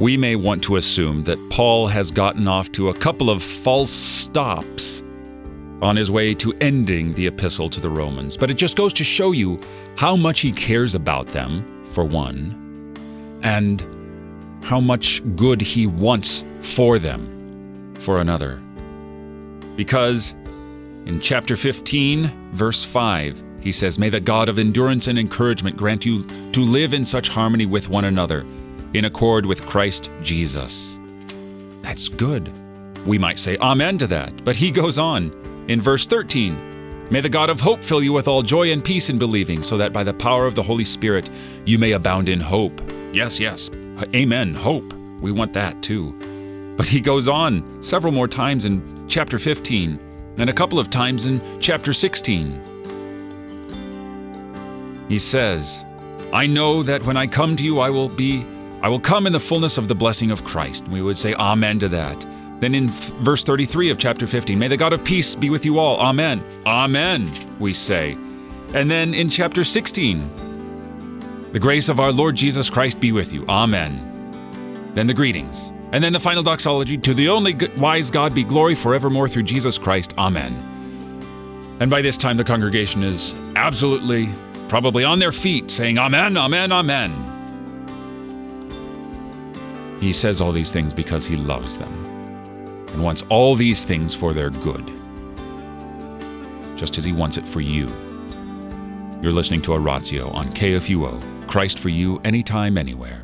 we may want to assume that Paul has gotten off to a couple of false stops on his way to ending the epistle to the Romans. But it just goes to show you how much he cares about them, for one, and how much good he wants for them, for another. Because in chapter 15, verse 5, he says, May the God of endurance and encouragement grant you to live in such harmony with one another, in accord with Christ Jesus. That's good. We might say amen to that. But he goes on in verse 13 May the God of hope fill you with all joy and peace in believing, so that by the power of the Holy Spirit you may abound in hope. Yes, yes. Amen. Hope. We want that too. But he goes on several more times in chapter 15 and a couple of times in chapter 16. He says, I know that when I come to you, I will be, I will come in the fullness of the blessing of Christ. We would say amen to that. Then in verse 33 of chapter 15, may the God of peace be with you all. Amen. Amen, we say. And then in chapter 16, the grace of our Lord Jesus Christ be with you. Amen. Then the greetings. And then the final doxology to the only wise God be glory forevermore through Jesus Christ. Amen. And by this time, the congregation is absolutely, probably on their feet, saying, Amen, Amen, Amen. He says all these things because he loves them and wants all these things for their good, just as he wants it for you. You're listening to Oratio on KFUO, Christ for you, anytime, anywhere.